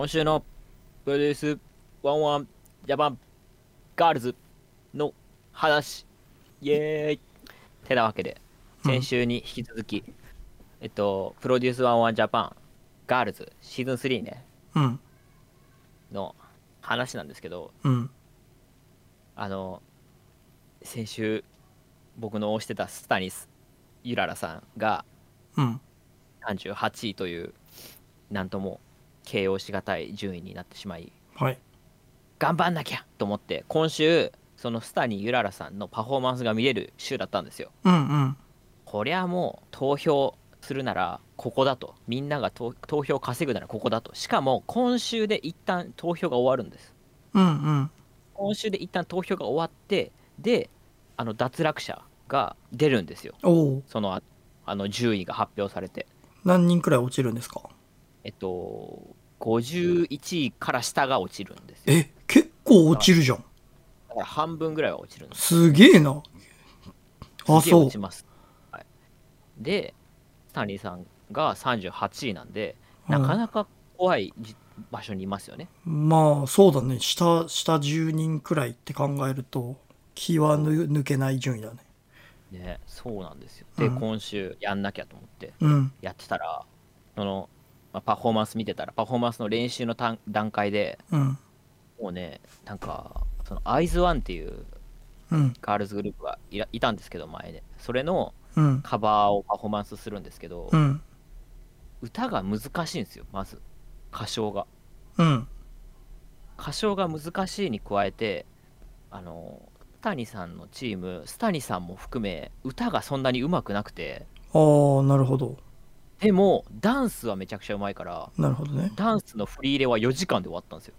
今週の PRODUCE 101 JAPAN GIRLS の話。イエーイ。てなわけで先週に引き続き、えっと PRODUCE 101 JAPAN GIRLS シーズン3ね。うん。の話なんですけどうん。あの先週僕の推してたスタニスユララさんがうん。38位というなんとも形容しがたい順位になってしまいはい。頑張んなきゃと思って今週そのスタニユララさんのパフォーマンスが見れる週だったんですよ。うんうん。こりゃもう投票するならここだとみんなが投投票稼ぐならここだと。しかも今週で一旦投票が終わるんです。うんうん。今週で一旦投票が終わってであの脱落者が出るんですよ。そのああの順位が発表されて。何人くらい落ちるんですか？えっと51位から下が落ちるんですよ。え結構落ちるじゃん。だから半分ぐらいは落ちるんです。すげえな。あそう。落ちます、はい、でスタンリーさんが38位なんでなかなか怖いじ場所にいますよね。まあそうだね。下下10人くらいって考えると気はぬ抜けない順位だね。ねそうなんですよ。で、うん。今週やんなきゃと思ってうん。やってたらその、まあパフォーマンス見てたらパフォーマンスの練習の段階でうん。もうねなんかそのアイズワンっていううん。ガールズグループがいらいたんですけど前でそれのうん。カバーをパフォーマンスするんですけど、うん。歌が難しいんですよまず。歌唱が。うん。歌唱が難しいに加えてあのスタニさんのチームスタニさんも含め歌がそんなに上手くなくてああなるほどでもダンスはめちゃくちゃうまいからなるほどね。ダンスの振り入れは4時間で終わったんですよ。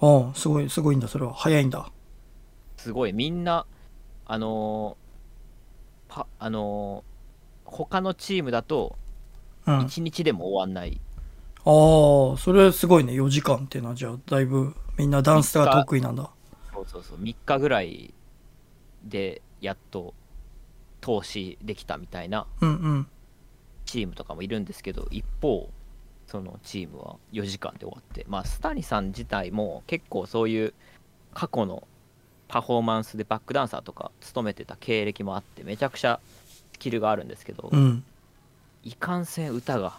ああすごいすごいんだそれは。早いんだ。すごい。みんなあのーパあのー他のチームだとうん。あ1日でも終わんない、あそれすごいね。4時間っていうのはじゃあだいぶみんなダンスが得意なんだ。そうそうそう。3日ぐらいでやっと投資できたみたいな。うんうんチームとかもいるんですけど一方そのチームは4時間で終わってまあスタニさん自体も結構そういう過去のパフォーマンスでバックダンサーとか務めてた経歴もあってめちゃくちゃスキルがあるんですけど、うん。いかんせん歌が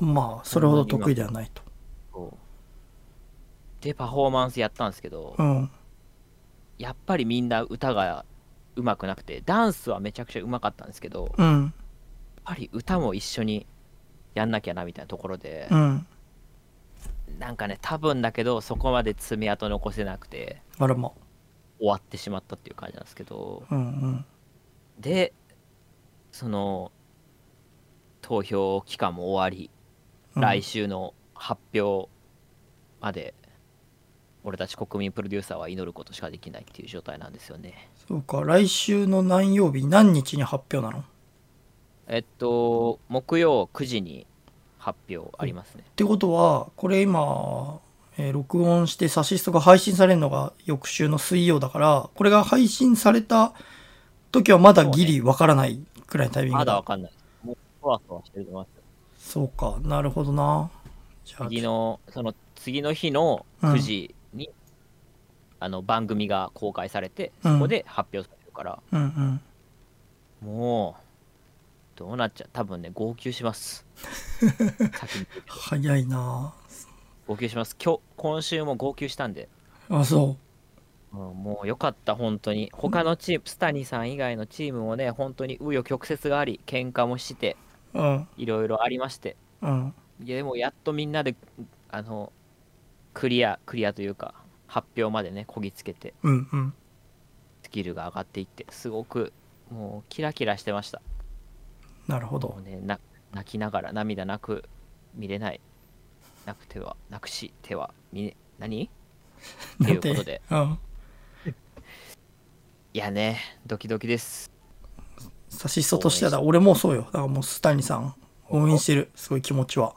まあそれほど得意ではないと。でパフォーマンスやったんですけど、うん。やっぱりみんな歌が上手くなくてダンスはめちゃくちゃ上手かったんですけど、うんぱり歌も一緒にやんなきゃなみたいなところで、うん。なんかね多分だけどそこまで爪痕残せなくてあらま。終わってしまったっていう感じなんですけどうんうん。でその投票期間も終わり、うん。来週の発表まで俺たち国民プロデューサーは祈ることしかできないっていう状態なんですよね。そうか来週の何曜日何日に発表なの？っえっと木曜9時に発表ありますね。てことはこれ今、えー録音してサシストが配信されるのが翌週の水曜だからこれが配信された時はまだギリわからないくらいのタイミングまだだわかんない。もうそわそわしてると思います。そうかなるほどな。じゃあ次のその次の日の9時に、あの番組が公開されてうん。そこで発表されるから、うんうん。もうどうなっちゃう？多分ね号泣します。早いな。号泣します。今日今週も号泣したんで、あそう。んもうよかった本当に。他のチームスタニさん以外のチームもね本当に紆余曲折があり喧嘩もしていろいろありまして。うん。いやでもやっとみんなであのクリアクリアというか発表までねこぎつけてうんうん。スキルが上がっていってすごくもうキラキラしてました。もなるほど。うねな泣きながら涙なく見れない。なくてはなくし手は見ね何？っていうことで。うん。いやねドキドキです。サシストとしてはだ俺もそうよ。だからもうスタニさん応援してる。すごい気持ちは。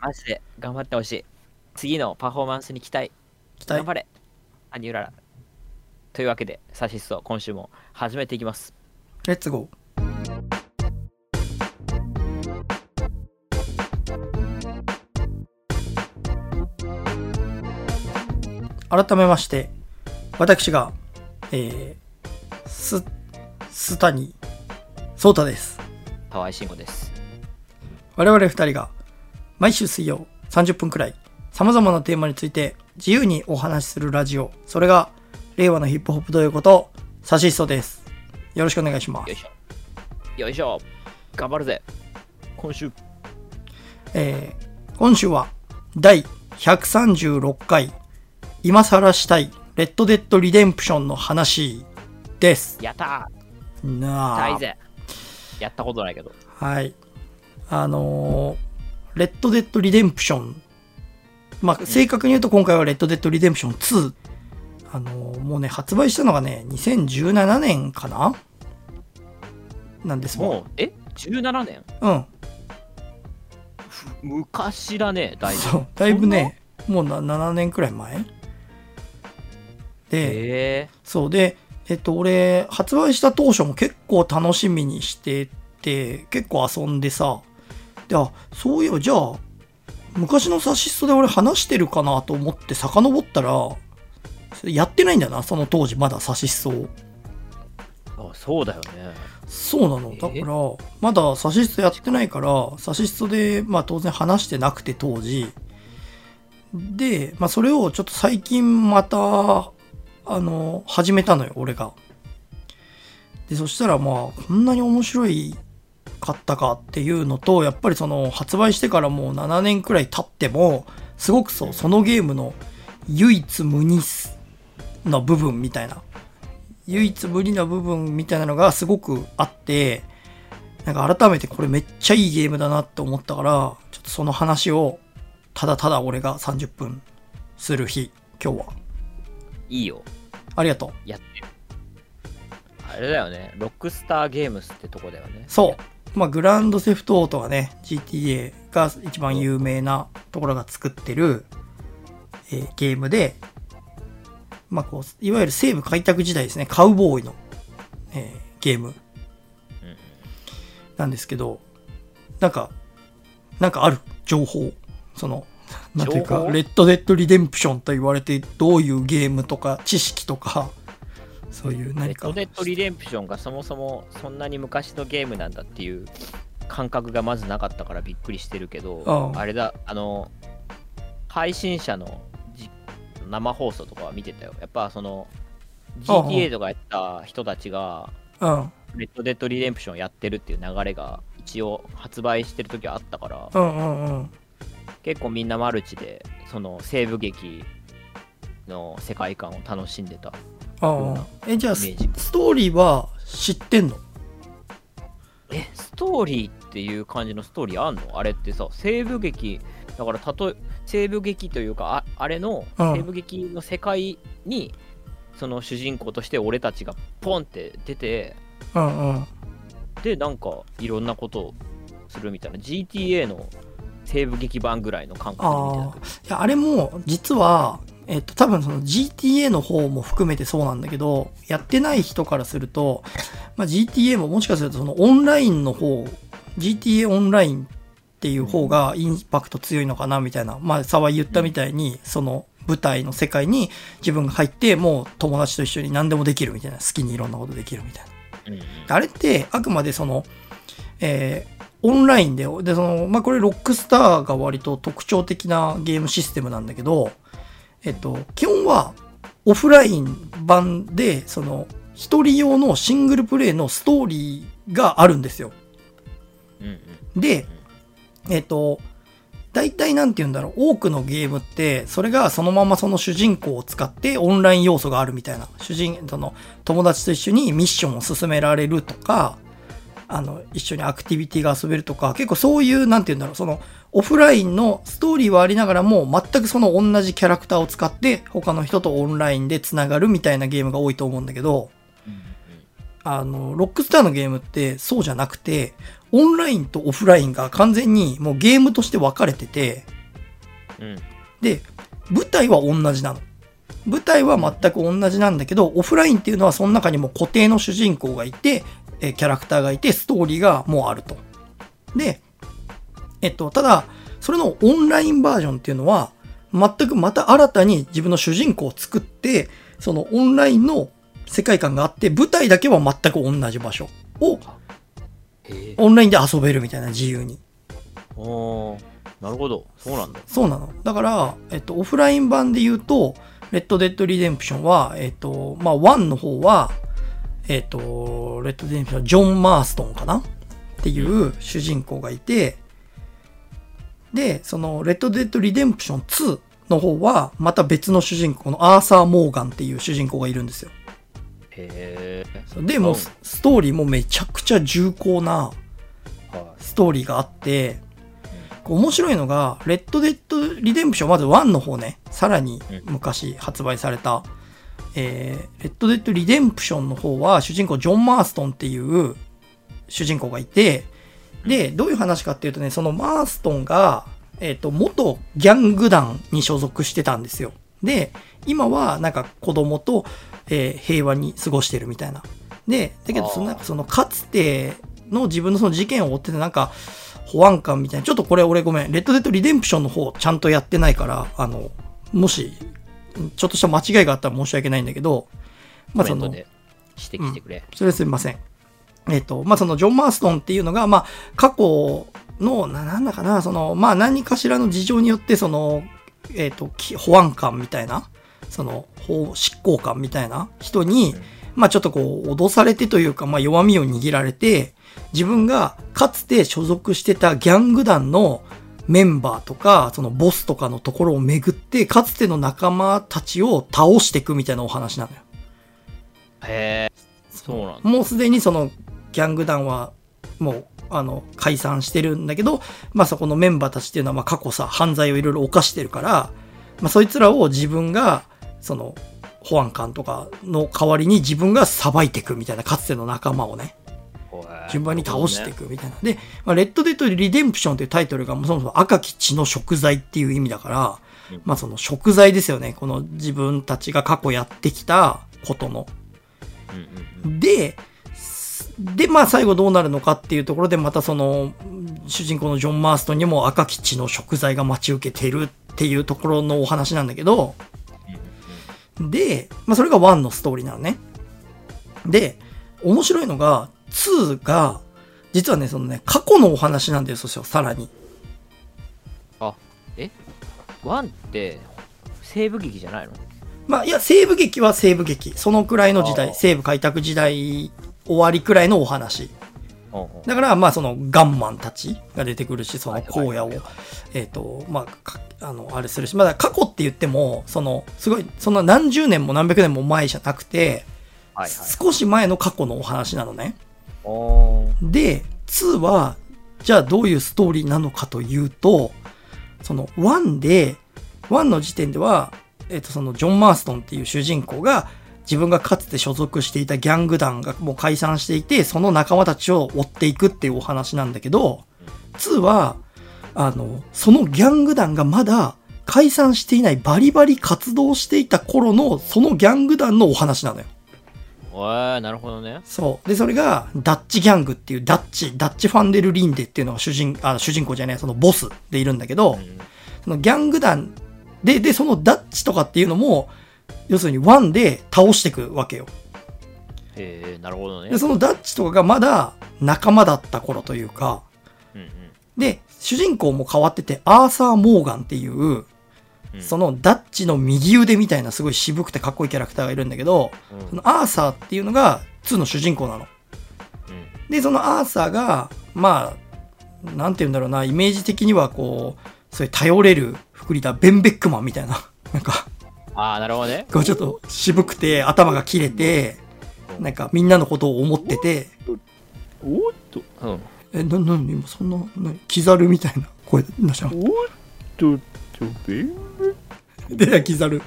マジで頑張ってほしい。次のパフォーマンスに期待。期待？頑張れ。アニュララ。というわけでサシスト今週も始めていきます。レッツゴー改めまして、私が、えー、す、すたに、そうたです。河合慎吾です我々二人が毎週水曜30分くらい様々なテーマについて自由にお話しするラジオ。それが令和のヒップホップどういうことサシストです。よろしくお願いしますよい。しょよいしょ頑張るぜ今週えー今週は第136回今更したいレッドデッドリデンプションの話です。やったなあー大。ぜやったことないけどはい。あのーレッドデッドリデンプション。まあ、正確に言うと今回は Red Dead Redemption 2。あのーもうね、発売したのがね、2017年かな？なんですもん。もうえ？17年？うん。昔だねだいぶそう。だいぶね、もうな7年くらい前？で、えそうで、えっと、俺、発売した当初も結構楽しみにしてて、結構遊んでさ、で、あ、そういえば、じゃあ、昔のサシストで俺話してるかなと思って遡ったら、やってないんだよな、その当時、まだサシストを。ー、あそうだよねそうなの。えだから、まだサシストやってないから、サシストで、まあ当然話してなくて当時。で、まあそれをちょっと最近また、あの、始めたのよ、俺が。で、そしたらまあ、こんなに面白いかったかっていうのと、やっぱりその発売してからもう7年くらい経っても、すごくそう、そのゲームの唯一無二の部分みたいな。唯一無二な部分みたいなのがすごくあって、なんか改めてこれめっちゃいいゲームだなって思ったから、ちょっとその話をただただ俺が30分する日、今日は。いいよありがとう。やってあれだよねロックスターゲームスってとこだよねそう。まあ、グランドセフトオートがね、GTA が一番有名なところが作ってる、えーゲームで、まあ、こう、いわゆる西部開拓時代ですね、カウボーイの、えーゲームうんなんですけど、なんか、なんかある情報。その、なんていうか Red Dead Redemption と言われてどういうゲームとか知識とか、そういうレ何か。ッド。 Dead Redemption がそもそもそんなに昔のゲームなんだっていう感覚がまずなかったからびっくりしてるけど、うんあれだあの配信者のじ生放送とかは見てたよ。やっぱそのうん GTA とかやった人たちがうん、レッドデッドリデンプションやってるっていう流れが一応発売してる時はあったからうん、うん、うん。結構みんなマルチでその西部劇の世界観を楽しんでた。ああ。え、じゃあ、ストーリーは知ってんの？えストーリーっていう感じのストーリーあんの？あれってさ西部劇だからたとえ西部劇というかああれのうん。西部劇の世界に、その主人公として俺たちがポンって出てうんうん。でなんかいろんなことをするみたいな。GTA の西部劇版ぐらいの感覚でいや、あれも、実は、えっと、多分その GTA の方も含めてそうなんだけど、やってない人からすると、まあ、GTA ももしかするとそのオンラインの方、GTA オンラインっていう方がインパクト強いのかなみたいな、まあ、沢井言ったみたいに、その舞台の世界に自分が入って、もう友達と一緒に何でもできるみたいな、好きにいろんなことできるみたいな。あれって、あくまでその、えーオンラインで、で、その、まあ、これロックスターが割と特徴的なゲームシステムなんだけど、えっと、基本はオフライン版で、その、一人用のシングルプレイのストーリーがあるんですよ。で、えっと、大体なんて言うんだろう、多くのゲームって、それがそのままその主人公を使ってオンライン要素があるみたいな。主人、その、友達と一緒にミッションを進められるとか、あの、一緒にアクティビティが遊べるとか、結構そういう、なんて言うんだろう、その、オフラインのストーリーはありながらも、全くその同じキャラクターを使って、他の人とオンラインで繋がるみたいなゲームが多いと思うんだけど、うんあの、ロックスターのゲームってそうじゃなくて、オンラインとオフラインが完全にもうゲームとして分かれてて、で、舞台は同じなの。舞台は全く同じなんだけど、オフラインっていうのはその中にも固定の主人公がいて、えーキャラクターがいて、ストーリーがもうあると。で、えっと、ただ、それのオンラインバージョンっていうのは、全くまた新たに自分の主人公を作って、そのオンラインの世界観があって、舞台だけは全く同じ場所をオンラインで遊べるみたいな自由に。おーなるほどそうなんだそうなの。だから、えっと、オフライン版で言うと、 Red Dead Redemption は、えっと、まあ、1の方は、えっと、レッドデッドリデンプション、ジョン・マーストンかな？っていう主人公がいて、で、その、 Red Dead Redemption 2の方は、また別の主人公のアーサー・モーガンっていう主人公がいるんですよ。へえで、もうスストーリーもめちゃくちゃ重厚なはストーリーがあって、面白いのが、レッドデッドリデンプション、まず1の方ね、さらに昔発売された、えー、 Red Dead Redemption の方は、主人公ジョン・マーストンっていう主人公がいて、で、どういう話かっていうとね、そのマーストンが、えっ、と、元ギャング団に所属してたんですよ。で、今はなんか子供と、えー平和に過ごしてるみたいな。で、だけどその、なんかその、かつての自分のその事件を追ってて、なんか、保安官みたいな。ちょっとこれ俺ごめん。レッドデッドリデンプションの方ちゃんとやってないから、あの、もし、ちょっとした間違いがあったら申し訳ないんだけど、まあその、指摘してくれ、それすみません。えっ、と、まあ、そのジョン・マーストンっていうのが、まあ、過去の、な、なんだかな、その、まあ、何かしらの事情によって、その、えっ、と、き保安官みたいな、その、法執行官みたいな人に、うん。まあ、ちょっとこう、脅されてというか、まあ、弱みを握られて、自分がかつて所属してたギャング団のメンバーとか、そのボスとかのところを巡って、かつての仲間たちを倒していくみたいなお話なのよ。へえそうなんだ。もうすでにそのギャング団はもうあの解散してるんだけど、まあそこのメンバーたちっていうのはまあ過去さ犯罪をいろいろ犯してるから、まあそいつらを自分がその保安官とかの代わりに自分が裁いていくみたいなかつての仲間をね、順番に倒していくみたいな。で、まあ、レッドデッドリデンプションというタイトルがもうそもそも赤き血の食材っていう意味だからうん、まあその食材ですよね。この自分たちが過去やってきたことの。で、で、まあ最後どうなるのかっていうところでまたその主人公のジョン・マーストンにも赤き血の食材が待ち受けてるっていうところのお話なんだけど、で、まあそれが1のストーリーなのね。で、面白いのが2が、実はね、そのね、過去のお話なんですよ、さらに。あえ？ワンって西部劇じゃないの？まあ、いや、西部劇は西部劇。そのくらいの時代、西部開拓時代終わりくらいのお話。だから、まあ、その、ガンマンたちが出てくるし、その、荒野を、えっ、と、まあか、あの、あれするし、まだ過去って言っても、その、すごい、そんな何十年も何百年も前じゃなくて、少し前の過去のお話なのね。で、2は、じゃあどういうストーリーなのかというと、その1で、1の時点では、えっ、と、そのジョン・マーストンっていう主人公が、自分がかつて所属していたギャング団がもう解散していて、その仲間たちを追っていくっていうお話なんだけど、2は、あの、そのギャング団がまだ解散していないバリバリ活動していた頃のそのギャング団のお話なのよ。えー、なるほどね。そう。で、それが、ダッチギャングっていう、ダッチ、ダッチファンデル・リンデっていうのが主人、あ、主人公じゃない、そのボスでいるんだけど、うん。そのギャング団で、で、そのダッチとかっていうのも、要するにワンで倒していくわけよ。へえなるほどね。で、そのダッチとかがまだ仲間だった頃というか、うんうん。で、主人公も変わってて、アーサー・モーガンっていう、うん。そのダッチの右腕みたいなすごい渋くてかっこいいキャラクターがいるんだけど、うん。そのアーサーっていうのが2の主人公なの。うん。で、そのアーサーが、まあ、なんて言うんだろうな、イメージ的にはこう、そういう頼れる福利だ、ベンベックマンみたいな。なんか、ああなるほどね。こうちょっと渋くて、頭が切れて、なんかみんなのことを思ってて、おっとうん。え、な、なに？今そんな、なキザルみたいな声出したのおっととべで、キザル、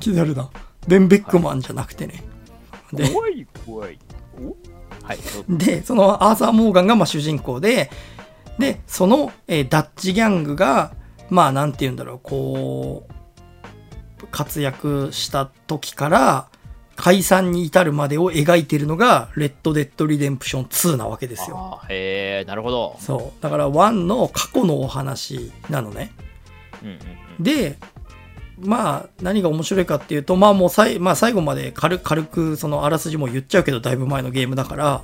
キザルだ。ベンベックマンじゃなくてね。で、怖い怖いお？はいで、そのアーサー・モーガンがまあ主人公で、で、その、えーダッチギャングが、まあなんて言うんだろう、こう、活躍した時から、解散に至るまでを描いているのが、 Red Dead Redemption 2なわけですよ。へえなるほどそう。だから1の過去のお話なのね。で、まあ、何が面白いかっていうと、まあもうさい、まあ最後まで軽軽くそのあらすじも言っちゃうけど、だいぶ前のゲームだから、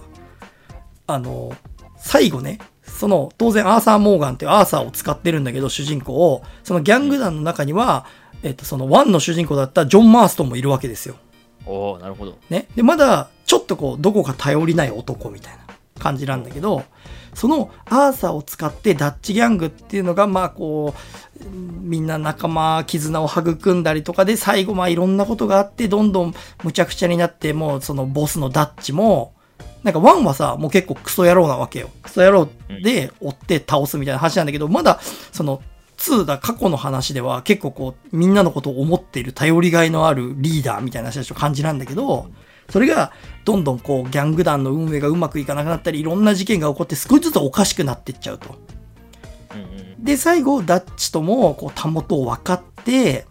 あの、最後ね、その、当然アーサー・モーガンっていうアーサーを使ってるんだけど、主人公を、そのギャング団の中には、えっと、そのワンの主人公だったジョン・マーストンもいるわけですよ。おおなるほどね。で、まだ、ちょっとこう、どこか頼りない男みたいな感じなんだけど、そのアーサーを使ってダッチギャングっていうのが、まあこう、みんな仲間、絆を育んだりとかで、最後まあいろんなことがあって、どんどんむちゃくちゃになって、もうそのボスのダッチも、なんかワンはさ、もう結構クソ野郎なわけよ。クソ野郎で追って倒すみたいな話なんだけど、まだ、その、2だ過去の話では結構こう、みんなのことを思っている頼りがいのあるリーダーみたいな人たちの感じなんだけど、それが、どんどんこう、ギャング団の運営がうまくいかなくなったり、いろんな事件が起こって少しずつおかしくなっていっちゃうと。で、最後、ダッチとも、こう、たもとを分かって、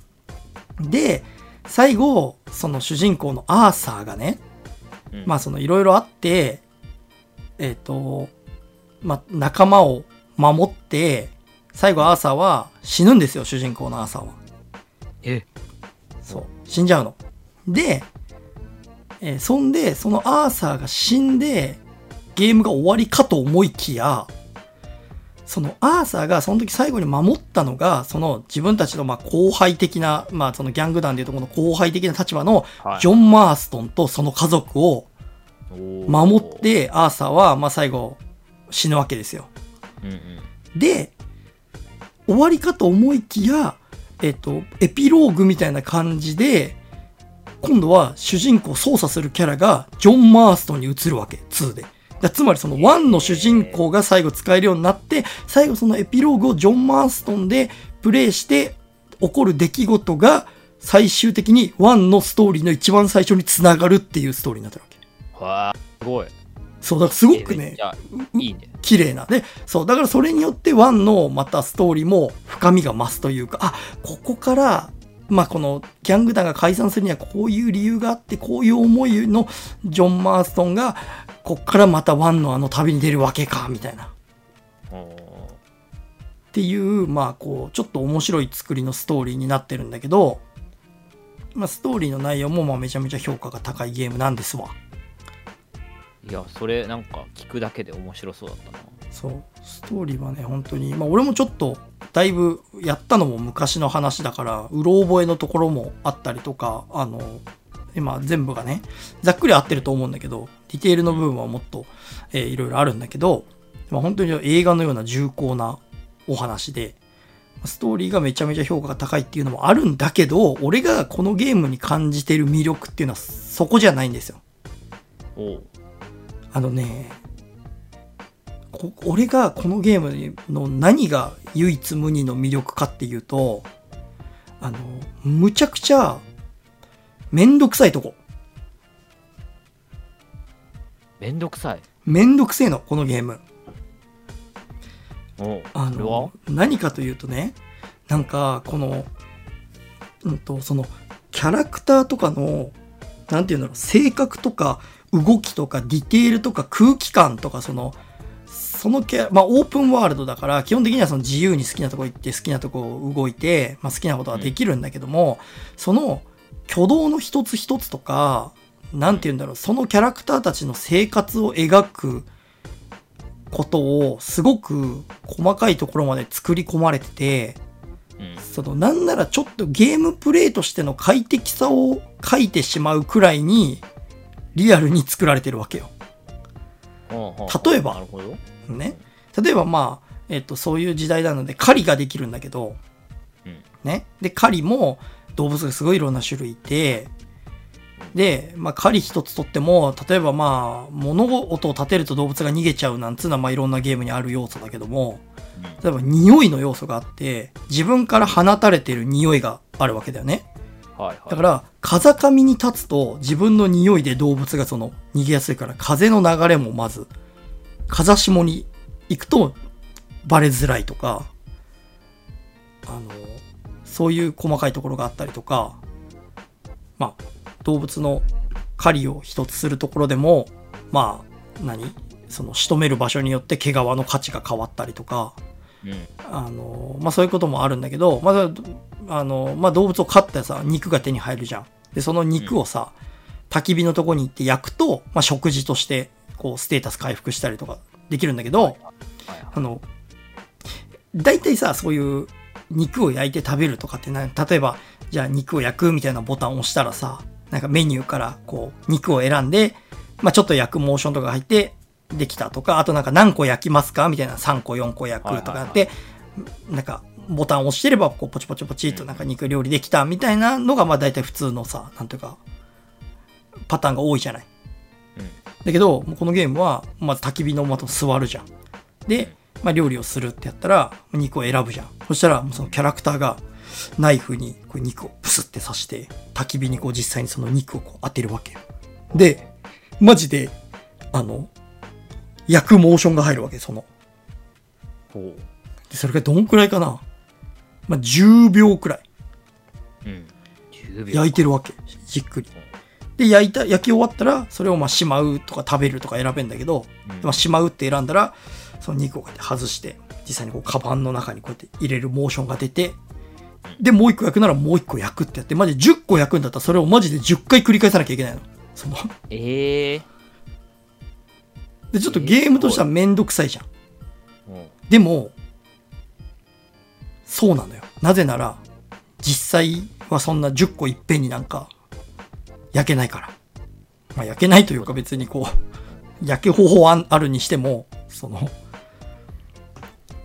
で、最後、その主人公のアーサーがね、うんまあ、その、いろいろあって、えっ、と、まあ、仲間を守って、最後、アーサーは死ぬんですよ、主人公のアーサーは。えそう。死んじゃうの。で、えーそんで、そのアーサーが死んで、ゲームが終わりかと思いきや、そのアーサーがその時最後に守ったのが、その自分たちのまあ後輩的な、まあそのギャング団でいうところの後輩的な立場のはい。ジョン・マーストンとその家族を守って、アーサーはまあ最後死ぬわけですよ。うんうん。で、終わりかと思いきや、えっ、と、エピローグみたいな感じで、今度は主人公を操作するキャラがジョン・マーストンに移るわけ、2で。だつまりその1の主人公が最後使えるようになって、最後そのエピローグをジョン・マーストンでプレイして起こる出来事が最終的に1のストーリーの一番最初につながるっていうストーリーになってるわけ。わあすごいそう、だからすごくねいいね綺麗な。で、そう、だからそれによってワンのまたストーリーも深みが増すというか、あ、ここから、まあこのギャング団が解散するにはこういう理由があって、こういう思いのジョン・マーストンが、こっからまたワンのあの旅に出るわけか、みたいな。っていう、まあこう、ちょっと面白い作りのストーリーになってるんだけど、まあストーリーの内容もまあめちゃめちゃ評価が高いゲームなんですわ。いやそれなんか聞くだけで面白そうだったなそう、ストーリーはね、本当に、まあ俺もちょっと、だいぶやったのも昔の話だから、うろ覚えのところもあったりとか、あの、今全部がね、ざっくり合ってると思うんだけど、ディテールの部分はもっと、えーいろいろあるんだけど、まあ、本当に映画のような重厚なお話で、ストーリーがめちゃめちゃ評価が高いっていうのもあるんだけど、俺がこのゲームに感じてる魅力っていうのはそこじゃないんですよ。あのね、こ俺がこのゲームの何が唯一無二の魅力かっていうと、あの、むちゃくちゃめんどくさいとこ。めんどくさい？めんどくせえの、このゲーム。あそれは？の、何かというとね、なんか、この、うんと、その、キャラクターとかの、なんていうんだろう、性格とか、動きとか、ディテールとか、空気感とか、その、そのキャまあ、オープンワールドだから、基本的にはその自由に好きなとこ行って、好きなとこ動いて、まあ、好きなことはできるんだけども、その、挙動の一つ一つとか、なんて言うんだろう、そのキャラクターたちの生活を描くことをすごく細かいところまで作り込まれてて、うん。そのなんならちょっとゲームプレイとしての快適さを書いてしまうくらいにリアルに作られてるわけよ。例えばね。例えばまあ、えっと、そういう時代なので狩りができるんだけど、うんね。で、狩りも動物がすごいいろんな種類いて、で、まあ、狩り一つとっても、例えばまあ、物音を立てると動物が逃げちゃうなんつうのは、まあ、いろんなゲームにある要素だけども、例えば匂いの要素があって、自分から放たれてる匂いがあるわけだよね。はいはいだから、風上に立つと自分の匂いで動物がその逃げやすいから、風の流れもまず、風下に行くとバレづらいとか、あの、そういう細かいところがあったりとか、まあ、動物の狩りを一つするところでも、まあ、何？その仕留める場所によって毛皮の価値が変わったりとか、うん。あの、まあそういうこともあるんだけど、まあ、あの、まあ、動物を飼ったらさ、肉が手に入るじゃん。で、その肉をさ、焚き火のとこに行って焼くと、まあ、食事として、こう、ステータス回復したりとかできるんだけど、あの、大体さ、そういう肉を焼いて食べるとかってな、例えば、じゃあ肉を焼くみたいなボタンを押したらさ、なんかメニューからこう、肉を選んで、まあちょっと焼くモーションとか入って、できたとか、あとなんか何個焼きますか？みたいな3個4個焼くとかやって、なんかボタンを押してれば、こうポチポチポチっとなんか肉料理できたみたいなのが、まあ大体普通のさ、なんていうか、パターンが多いじゃない。うんだけど、このゲームは、まず焚き火の的座るじゃん。で、まあ、料理をするってやったら、肉を選ぶじゃん。そしたら、そのキャラクターが、ナイフにこう肉をプスって刺して、焚き火にこう実際にその肉をこう当てるわけよ。で、マジで、あの、焼くモーションが入るわけ、その。ほでそれがどんくらいかな？まあ、10秒くらいう。うん。10秒。焼いてるわけ。じっくり。で、焼いた、焼き終わったら、それをまあしまうとか食べるとか選べんだけど、うんまあ、しまうって選んだら、その肉をこうやって外して、実際にこう、カバンの中にこうやって入れるモーションが出て、で、もう一個焼くならもう一個焼くってやって、マジで10個焼くんだったらそれをマジで10回繰り返さなきゃいけないの。その、ええで、ちょっとゲームとしてはめんどくさいじゃん。もでも、そうなのよ。なぜなら、実際はそんな10個いっぺんになんか、焼けないから。まあ焼けないというか別にこう、焼け方法あるにしても、その、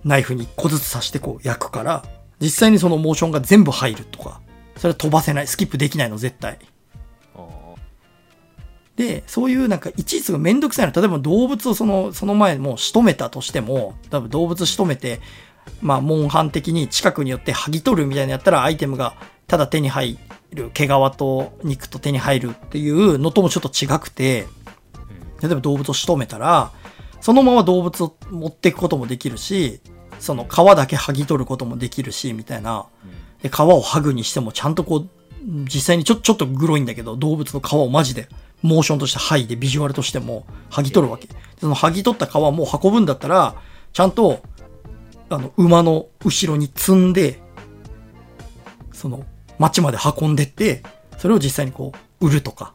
ナイフに1個ずつ刺してこう焼くから、実際にそのモーションが全部入るとか、それは飛ばせない、スキップできないの絶対。で、そういうなんか、いちいちがめんどくさいの。例えば動物をその、その前もう仕留めたとしても、多分動物仕留めて、まあ、モンハン的に近くによって剥ぎ取るみたいなやったら、アイテムがただ手に入る、毛皮と肉と手に入るっていうのともちょっと違くて、例えば動物を仕留めたら、そのまま動物を持っていくこともできるし、その皮だけ剥ぎ取ることもできるし、みたいな。で、皮を剥ぐにしてもちゃんとこう、実際にちょ、ちょっとグロいんだけど、動物の皮をマジで、モーションとして剥いで、ビジュアルとしても剥ぎ取るわけ。でその剥ぎ取った皮をもう運ぶんだったら、ちゃんと、あの、馬の後ろに積んで、その、町まで運んでって、それを実際にこう、売るとか、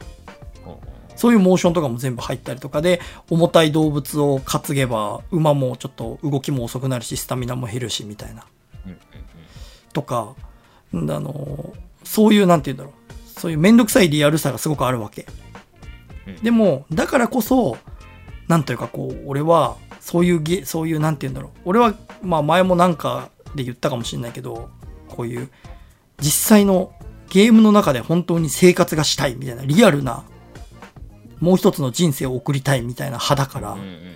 そういうモーションとかも全部入ったりとかで、重たい動物を担げば、馬もちょっと動きも遅くなるし、スタミナも減るし、みたいな。とか、あの、そういう、なんて言うんだろう。そういうめんどくさいリアルさがすごくあるわけ。でも、だからこそ、なんというかこう、俺は、そういうゲ、そういう、なんて言うんだろう。俺は、まあ前もなんかで言ったかもしれないけど、こういう、実際のゲームの中で本当に生活がしたいみたいな、リアルな、もう一つの人生を送りたいみたいな派だから、うんうん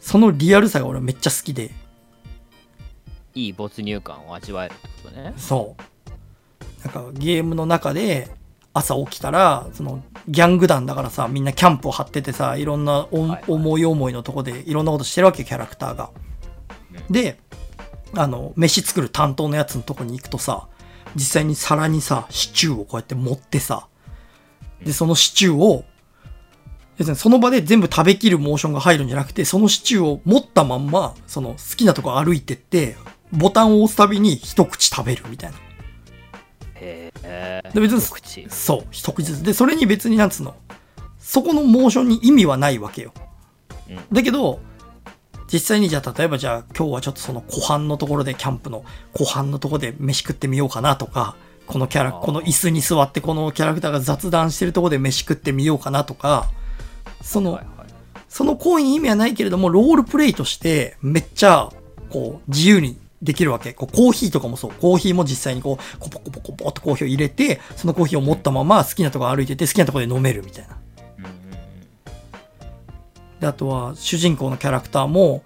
そのリアルさが俺はめっちゃ好きで、いい没入感を味わえるってことね。そう。なんかゲームの中で朝起きたら、そのギャング団だからさ、みんなキャンプを張っててさ、いろんなお、はいはい思い思いのとこでいろんなことしてるわけ、キャラクターが。で、あの、飯作る担当のやつのとこに行くとさ、実際に皿にさ、シチューをこうやって持ってさ、で、そのシチューを、要するにその場で全部食べきるモーションが入るんじゃなくて、そのシチューを持ったまんま、その好きなとこ歩いてって、ボタンを押すたびに一口食べるみたいな。へえ。で別に一口。そう、一口ずつ。で、それに別になんつうの、そこのモーションに意味はないわけよ。うんだけど、実際にじゃあ、例えばじゃあ今日はちょっとその湖畔のところでキャンプの湖畔のところで飯食ってみようかなとか、このキャラ、この椅子に座ってこのキャラクターが雑談してるところで飯食ってみようかなとか、その、はいはいその行為に意味はないけれども、ロールプレイとして、めっちゃ、こう、自由にできるわけ。こう、コーヒーとかもそう。コーヒーも実際にこう、コポコポコポってコーヒーを入れて、そのコーヒーを持ったまま好きなところ歩いてて、好きなところで飲めるみたいな。で、あとは、主人公のキャラクターも、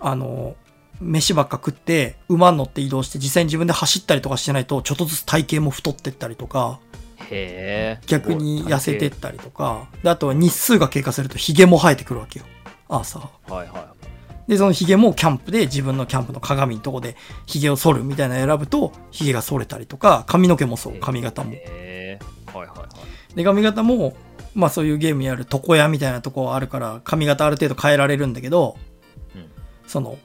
あの、飯ばっか食って、馬に乗って移動して、実際に自分で走ったりとかしてないと、ちょっとずつ体型も太ってったりとか、へえ。逆に痩せてったりとか、で、あとは日数が経過するとヒゲも生えてくるわけよ。朝。はいはで、そのヒゲもキャンプで自分のキャンプの鏡のとこでヒゲを剃るみたいなの選ぶと、ヒゲが剃れたりとか、髪の毛もそう、髪型も。はいはいはい。で、髪型も、まあそういうゲームにある床屋みたいなとこあるから、髪型ある程度変えられるんだけど、うんその、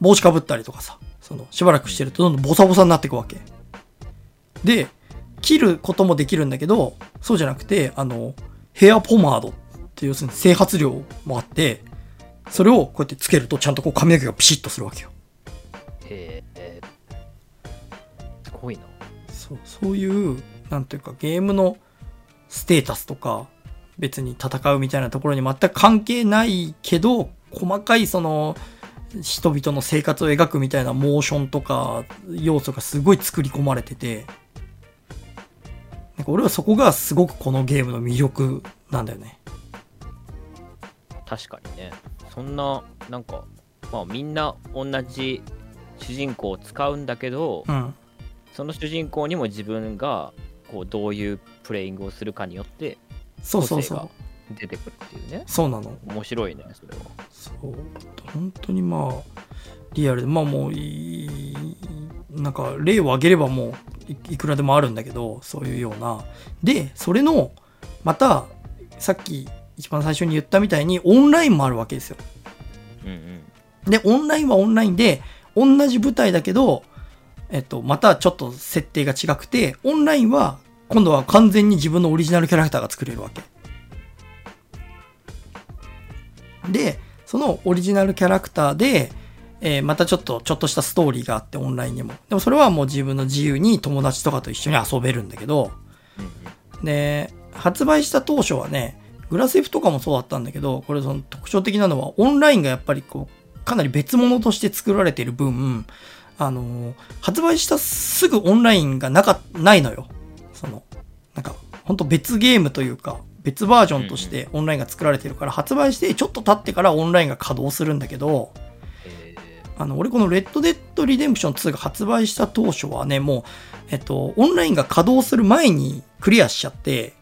帽子かぶったりとかさ、その、しばらくしてるとどんどんボサボサになっていくわけ。で、切ることもできるんだけど、そうじゃなくて、あの、ヘアポマードって要するに整髪量もあって、それをこうやってつけるとちゃんとこう髪の毛がピシッとするわけよ。へえすごいなそう、そういう、なんていうかゲームのステータスとか、別に戦うみたいなところに全く関係ないけど、細かいその、人々の生活を描くみたいなモーションとか要素がすごい作り込まれてて、なんか俺はそこがすごくこのゲームの魅力なんだよね。確かにねそんななんかまあみんな同じ主人公を使うんだけど、うん。その主人公にも自分がこうどういうプレイングをするかによってそうそうそう。出てくるっていうねそうなの。面白いねそれはそう。本当にまあ、リアルで、まあもういい、なんか例を挙げればもういいくらでもあるんだけど、そういうような。で、それの、また、さっき一番最初に言ったみたいにオンラインもあるわけですよ。うんうんで、オンラインはオンラインで、同じ舞台だけど、えっと、またちょっと設定が違くて、オンラインは今度は完全に自分のオリジナルキャラクターが作れるわけ。で、そのオリジナルキャラクターで、えーまたちょっと、ちょっとしたストーリーがあって、オンラインにも。でもそれはもう自分の自由に友達とかと一緒に遊べるんだけど、で、発売した当初はね、グラセフとかもそうだったんだけど、これその特徴的なのは、オンラインがやっぱりこう、かなり別物として作られている分、あのー発売したすぐオンラインがなか、ないのよ。その、なんか、ほんと別ゲームというか、別バージョンとしてオンラインが作られてるから、発売してちょっと経ってからオンラインが稼働するんだけど、えあの、俺このレッドデッドリデンプション2が発売した当初はね、もう、えっと、オンラインが稼働する前にクリアしちゃって、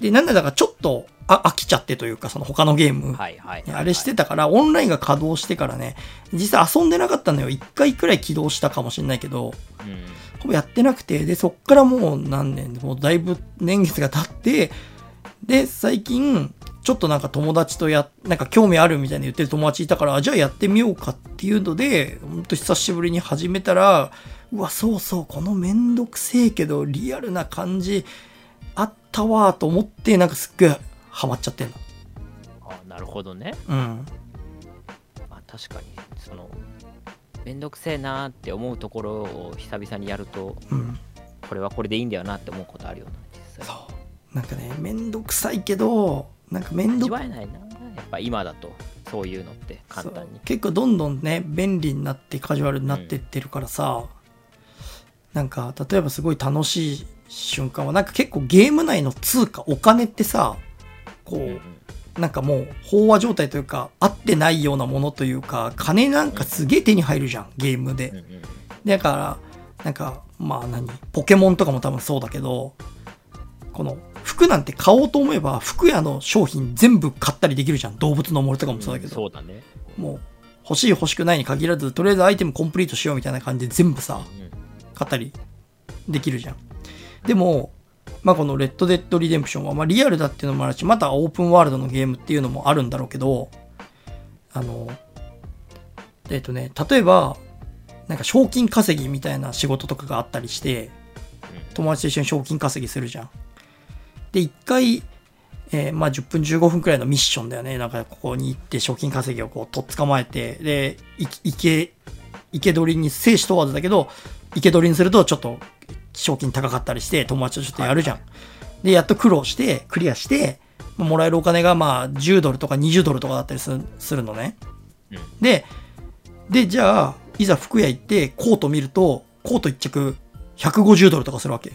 で、なんだかちょっとあ飽きちゃってというか、その他のゲーム、あれしてたから、オンラインが稼働してからね、実際遊んでなかったのよ。一回くらい起動したかもしれないけど、うんほぼやってなくて、で、そっからもう何年、もうだいぶ年月が経って、で、最近、ちょっとなんか友達とや、なんか興味あるみたいに言ってる友達いたから、あじゃあやってみようかっていうので、ほんと久しぶりに始めたら、うわ、そうそう、このめんどくせえけど、リアルな感じ、あったわーと思って、なんかすっごいハマっちゃってんの。あなるほどねうん。まあ確かにそのめんどくせえなーって思うところを久々にやるとうん。これはこれでいいんだよなって思うことあるよな実際。そう。なんかね、めんどくさいけど、なんかめんどく味わえないな。やっぱ今だとそういうのって簡単に。結構どんどんね便利になってカジュアルになってってるからさ、なんか例えばすごい楽しい瞬間はなんか結構ゲーム内の通貨お金ってさこうんうん。うなんかもう飽和状態というか合ってないようなものというか金なんかすげえ手に入るじゃんゲームで。だからなんかまあ何ポケモンとかも多分そうだけどこの服なんて買おうと思えば服屋の商品全部買ったりできるじゃん。動物の森とかもそうだけど、そうだね。もう欲しい欲しくないに限らずとりあえずアイテムコンプリートしようみたいな感じで全部さうん。買ったりできるじゃん。でもまあこのレッドデッドリデンプションはまあリアルだっていうのもあるしまたオープンワールドのゲームっていうのもあるんだろうけどあのえっとね例えばなんか賞金稼ぎみたいな仕事とかがあったりして友達と一緒に賞金稼ぎするじゃんで一回えーまあ10分15分くらいのミッションだよね。なんかここに行って賞金稼ぎをこうとっ捕まえて、で、い生け、生け捕りに、生死問わずだけど、生け捕りにするとちょっと賞金高かったりして、友達とちょっとやるじゃん。で、やっと苦労して、クリアして、まあもらえるお金がまあ10ドルとか20ドルとかだったりするするのね。うんで、で、じゃあ、いざ服屋行ってコート見ると、コート1着150ドルとかするわけ。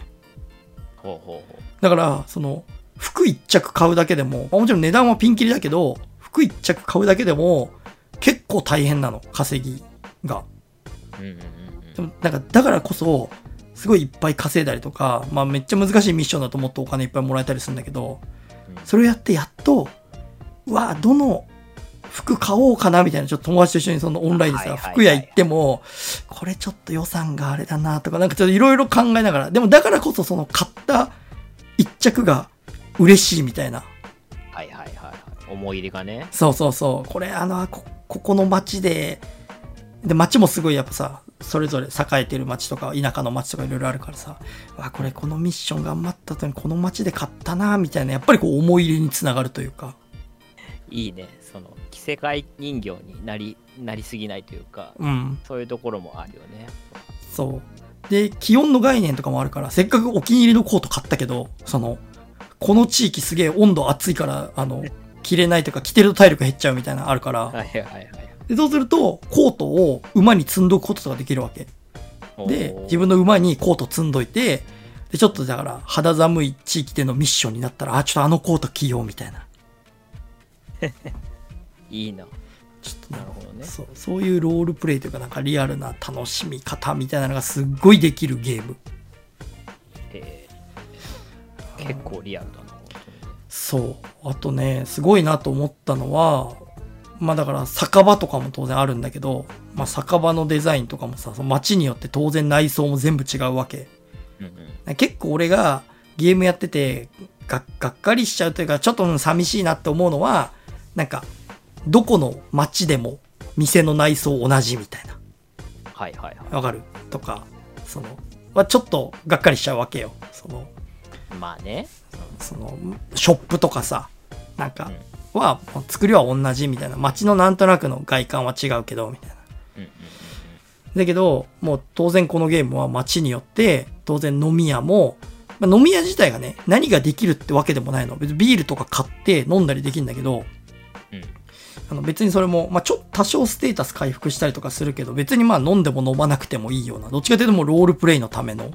ほうほうほだから、その、服一着買うだけでも、まあもちろん値段はピンキリだけど、服一着買うだけでも、結構大変なの、稼ぎが。ううんうんうんでも、なんか、だからこそ、すごいいっぱい稼いだりとか、まあめっちゃ難しいミッションだともっとお金いっぱいもらえたりするんだけど、うんそれをやってやっと、うわどの服買おうかなみたいな、ちょっと友達と一緒にそのオンラインでさ、服屋行っても、これちょっと予算があれだなとか、なんかちょっといろいろ考えながら、でもだからこそその買った一着が嬉しいみたいな。はいはいはいはい思い入れがねそうそうそう。これあの、こ、ここの街で、で、街もすごいやっぱさ、それぞれ栄えてる街とか、田舎の街とかいろいろあるからさ、わ、これこのミッション頑張った後にこの街で買ったな、みたいな、やっぱりこう思い入れにつながるというか。いいねその着せ替え人形になりなりすぎないというかうん。そういうところもあるよねそう。で、気温の概念とかもあるから、せっかくお気に入りのコート買ったけど、その、この地域すげえ温度暑いから、あの、着れないとか、着てると体力減っちゃうみたいなのあるから、はいはいはいはいで、そうすると、コートを馬に積んどくこととかできるわけ。で、自分の馬にコート積んどいて、で、ちょっとだから、肌寒い地域でのミッションになったら、あ、ちょっとあのコート着ようみたいな。いいなちょっとなるほどねそう、そういうロールプレイというか、なんかリアルな楽しみ方みたいなのがすっごいできるゲーム。えー結構リアルだなそう。あとね、すごいなと思ったのは、まあだから酒場とかも当然あるんだけど、まあ酒場のデザインとかもさ、その街によって当然内装も全部違うわけ。うんうん。結構俺がゲームやっててががっかりしちゃうというかちょっとうん寂しいなって思うのはなんかどこの街でも店の内装同じみたいな。はいはいはわかる？とかそのはちょっとがっかりしちゃうわけよ。そのいまあね。そのショップとかさなんかはもう作りは同じみたいな。街のなんとなくの外観は違うけどみたいな。だけど、もう当然このゲームは街によって、当然飲み屋も、まあ、飲み屋自体がね、何ができるってわけでもないの。別にビールとか買って飲んだりできるんだけど、うん。うんあの別にそれも、まあ、ちょっと多少ステータス回復したりとかするけど、別にまあ飲んでも飲まなくてもいいような、どっちかというともうロールプレイのための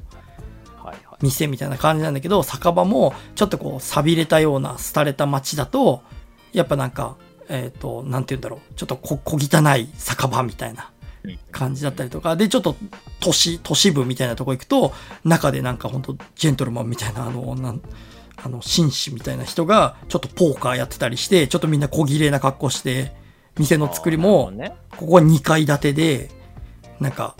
店みたいな感じなんだけど、酒場もちょっとこう錆びれたような廃れた街だと、やっぱなんか、えっ、と、なんて言うんだろう、ちょっとこ小汚い酒場みたいなうん。感じだったりとか、で、ちょっと都市、都市部みたいなとこ行くと、中でなんかほんとジェントルマンみたいな、あの、なん、あの、紳士みたいな人が、ちょっとポーカーやってたりして、ちょっとみんな小綺麗な格好して、店の作りもここは2階建てで、なんか、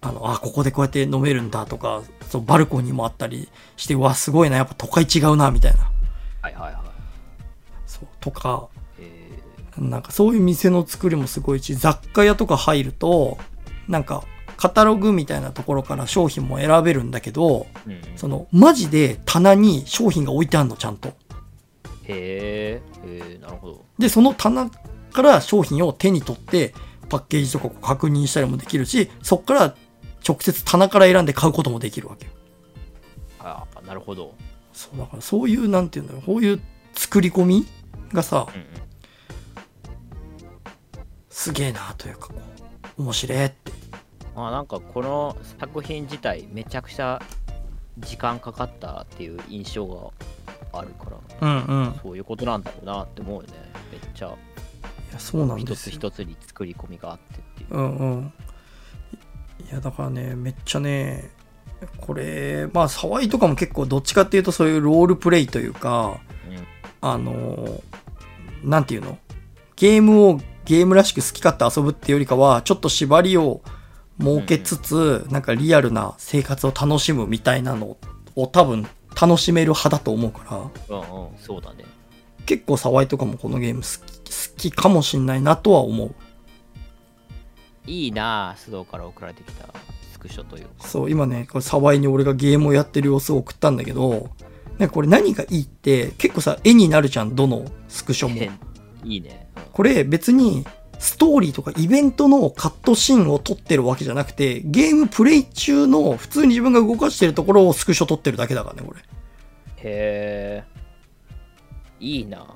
あの、あ、ここでこうやって飲めるんだとか、そう、バルコニーもあったりして、うわ、すごいな、やっぱ都会違うな、みたいな。はいはいはいとか、えなんかそういう店の作りもすごいし、雑貨屋とか入ると、なんか、カタログみたいなところから商品も選べるんだけど、ーうんうん。その、マジで棚に商品が置いてあるの、ちゃんと。へー。えーなるほど。で、その棚から商品を手に取って、パッケージとかこう確認したりもできるし、そっから直接棚から選んで買うこともできるわけよ。ああなるほど。そう、だからそういう、なんていうんだろう、こういう作り込みがさ、うんうんすげえなというか、面白いって。まあなんかこの作品自体めちゃくちゃ時間かかったっていう印象があるからうんうん。いそういうことなんだろうなって思うよねめっちゃや、そうなんで一つすよ。一つに作り込みがあってっていううんうん。いや、だからね、めっちゃね、これ、まあ、沢井とかも結構どっちかっていうとそういうロールプレイというか、うんあの、なんていうの？ゲームをゲームらしく好き勝手遊ぶっていうよりかは、ちょっと縛りを設けつつ、なんかリアルな生活を楽しむみたいなのを多分楽しめる派だと思うから、うんうんそうだね。結構沢井とかもこのゲーム好き、好きかもしんないなとは思う。いいなあ須藤から送られてきたスクショというか。そう、今ね、これ沢井に俺がゲームをやってる様子を送ったんだけど、なんかこれ何がいいって、結構さ、絵になるじゃん、どのスクショも。いいね、うん。これ別に、ストーリーとかイベントのカットシーンを撮ってるわけじゃなくて、ゲームプレイ中の普通に自分が動かしてるところをスクショ撮ってるだけだからね、これ。へえいいな。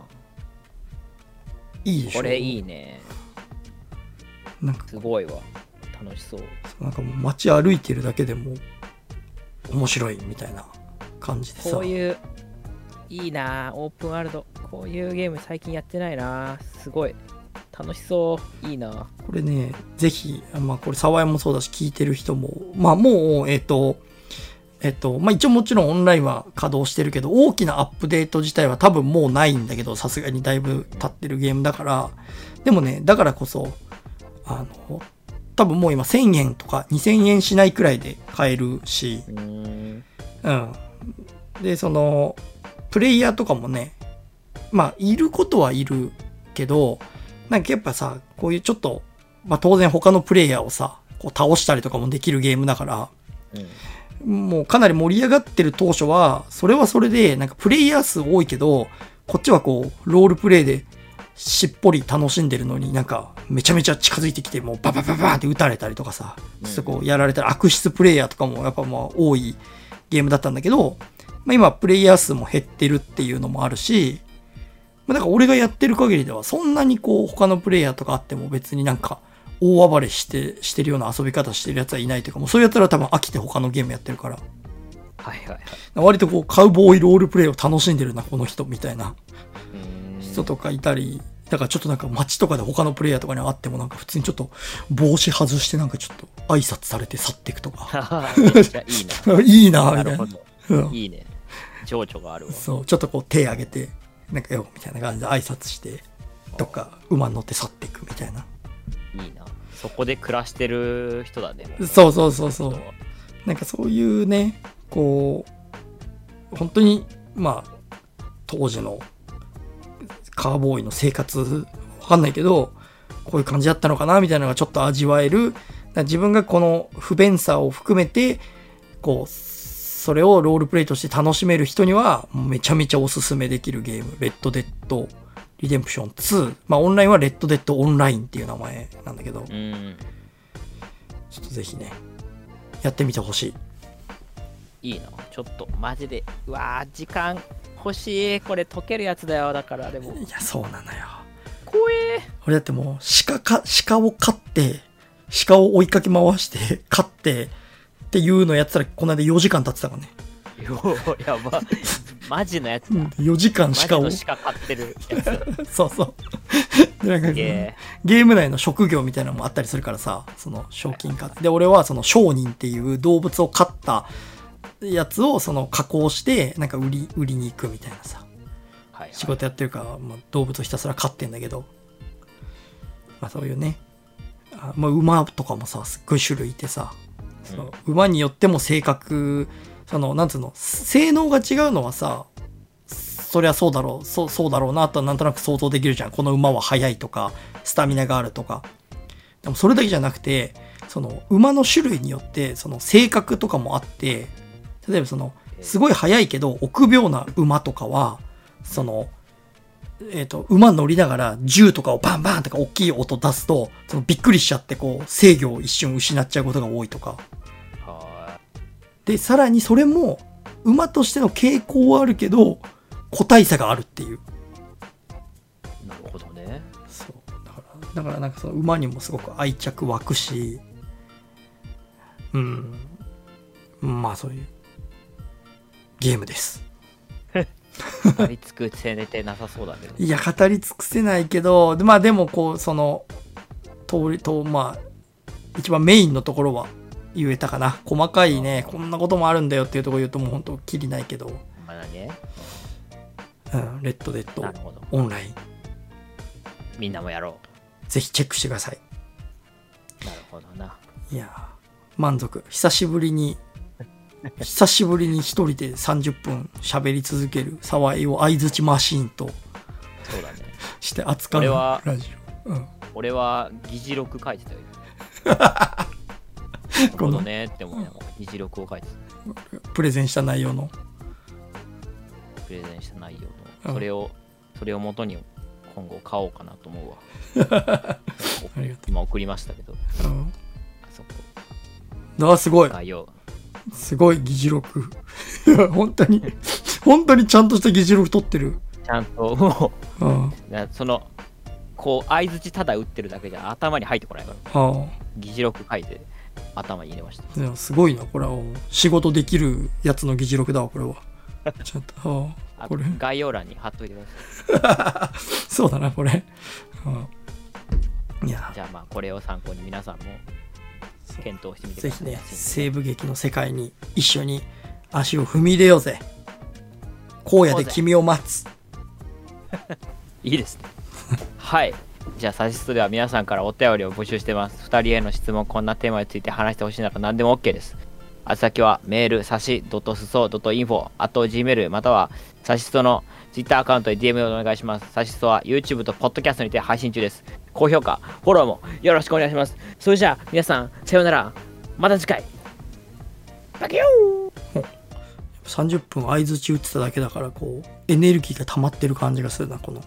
いいでしょ？これいい。いね。なんか、すごいわ。楽しそうなんかもう街歩いてるだけでも面白いみたいな感じでさ。こういういいなオープンワールド。こういうゲーム最近やってないな。すごい。楽しそう。いいな。これね、ぜひ、まあこれ沢山もそうだし聞いてる人も、まあもう、えっ、と、えっ、と、まあ一応もちろんオンラインは稼働してるけど、大きなアップデート自体は多分もうないんだけど、さすがにだいぶ経ってるゲームだから、でもね、だからこそ、あの、多分もう今1000円とか2000円しないくらいで買えるし、うん。で、その、プレイヤーとかもね、まあ、いることはいるけど、なんかやっぱさ、こういうちょっと、まあ当然他のプレイヤーをさ、こう倒したりとかもできるゲームだから、うんもうかなり盛り上がってる当初は、それはそれで、なんかプレイヤー数多いけど、こっちはこう、ロールプレイでしっぽり楽しんでるのになんか、めちゃめちゃ近づいてきて、もうババババーンって撃たれたりとかさ、うんちょっとこう、やられたら悪質プレイヤーとかもやっぱまあ多いゲームだったんだけど、まあ今プレイヤー数も減ってるっていうのもあるし、まあだから俺がやってる限りではそんなにこう他のプレイヤーとかあっても別になんか大暴れして、してるような遊び方してる奴はいないというか、もうそういう奴らは多分飽きて他のゲームやってるから、はいはいはい。割とこうカウボーイロールプレイを楽しんでるな、この人みたいな人とかいたり、だからちょっとなんか街とかで他のプレイヤーとかに会ってもなんか普通にちょっと帽子外してなんかちょっと挨拶されて去っていくとか、いいな。いいな、みたいな。いいね。情緒があるわ。そう、ちょっとこう手挙げて、なんかよ、みたいな感じで挨拶して、どっか馬に乗って去っていくみたいな。いいな。そこで暮らしてる人だねそうそうそうそう。なんかそういうね、こう、本当に、まあ、当時のカーボーイの生活、わかんないけど、こういう感じだったのかな、みたいなのがちょっと味わえる。自分がこの不便さを含めて、こう、それをロールプレイとして楽しめる人には、めちゃめちゃおすすめできるゲーム。レッドデッド、リデンプション2。まあ、オンラインはレッドデッドオンラインっていう名前なんだけど、うんちょっとぜひね、やってみてほしい。いいなちょっとマジでうわー時間欲しいこれ解けるやつだよだからでもいや、そうなのよ。怖え俺だってもう、鹿か、鹿を飼って、鹿を追いかけ回して、飼って、っていうのやってたら、この間4時間経ってたからね。よやばマジのやつだ、うん、4時間鹿をの。鹿飼ってるやつ そうそう。で、なんか、ゲゲーム内の職業みたいなのもあったりするからさ、その賞金化。で、俺はその商人っていう動物を飼ったやつをその加工して、なんか売り、売りに行くみたいなさ。ーはい、仕事やってるから、まあ、動物をひたすら飼ってんだけど、まあそういうね、あまあ、馬とかもさ、すっごい種類いてさ、その馬によっても性格、その、なんつうの、性能が違うのはさ、そりゃそうだろう、そう、そうだろうなとはなんとなく想像できるじゃん。この馬は速いとか、スタミナがあるとか。でもそれだけじゃなくて、その、馬の種類によって、その性格とかもあって、例えばその、すごい速いけど、臆病な馬とかは、その、えっ、と、馬乗りながら銃とかをバンバンとか大きい音出すと、そのびっくりしちゃってこう制御を一瞬失っちゃうことが多いとか。はで、さらにそれも馬としての傾向はあるけど、個体差があるっていう。いなるほどねそう。だから、だからなんかその馬にもすごく愛着湧くし、うん。まあそういうゲームです。語り尽くせれてなさそうだけど。いや、語り尽くせないけど、でまあでもこう、その、通りと、まあ、一番メインのところは言えたかな。細かいね、こんなこともあるんだよっていうところ言うともう本当きりないけど、まだね。うん、レッドデッド。オンライン、みんなもやろぜひチェックしてください。うなるほどな。いやー、満足。久しぶりに、久しぶりに一人で30分喋り続ける沢井を相づちマシーンとそうだねして扱う俺はラジオ。うん。俺は議事録書いてたよなるほどねって思いながら議事録を書いてたプレゼンした内容の。プレゼンした内容うんのそれをそれを元に今後買おうかなと思うわ ありがと今送りましたけどう。うん。あそこだからすごい。概要すごい議事録。本当に、本当にちゃんとした議事録取ってる。ちゃんともうん。うなそのこう相づちただ打ってるだけじゃ頭に入ってこないから。議事録書いて頭に入れましたすごいな、これは。仕事できるやつの議事録だわ、これは。ちゃんと、あこれ。概要欄に貼っといてくださ そうだな、これ。うん。いやい、じゃあまあこれを参考に皆さんも検討してみてくぜひね、ださい西部劇の世界に一緒に足を踏み入れようぜ。荒野で君を待つ。いいですね。はい。じゃあ、サジストでは皆さんからお便りを募集してます。2人への質問、こんなテーマについて話してほしいなら何でも OK です。あ先はメール、サシ、ドットスソ、ドットインフォ、あと Gmail、またはサシストの Twitter アカウントで DM をお願いします。サシストは YouTube と Podcast にて配信中です。高評価フォローもよろしくお願いします。それじゃあ皆さんさようなら。また次回。バキュー！30分相づち打ってただけだからこうエネルギーが溜まってる感じがするなこの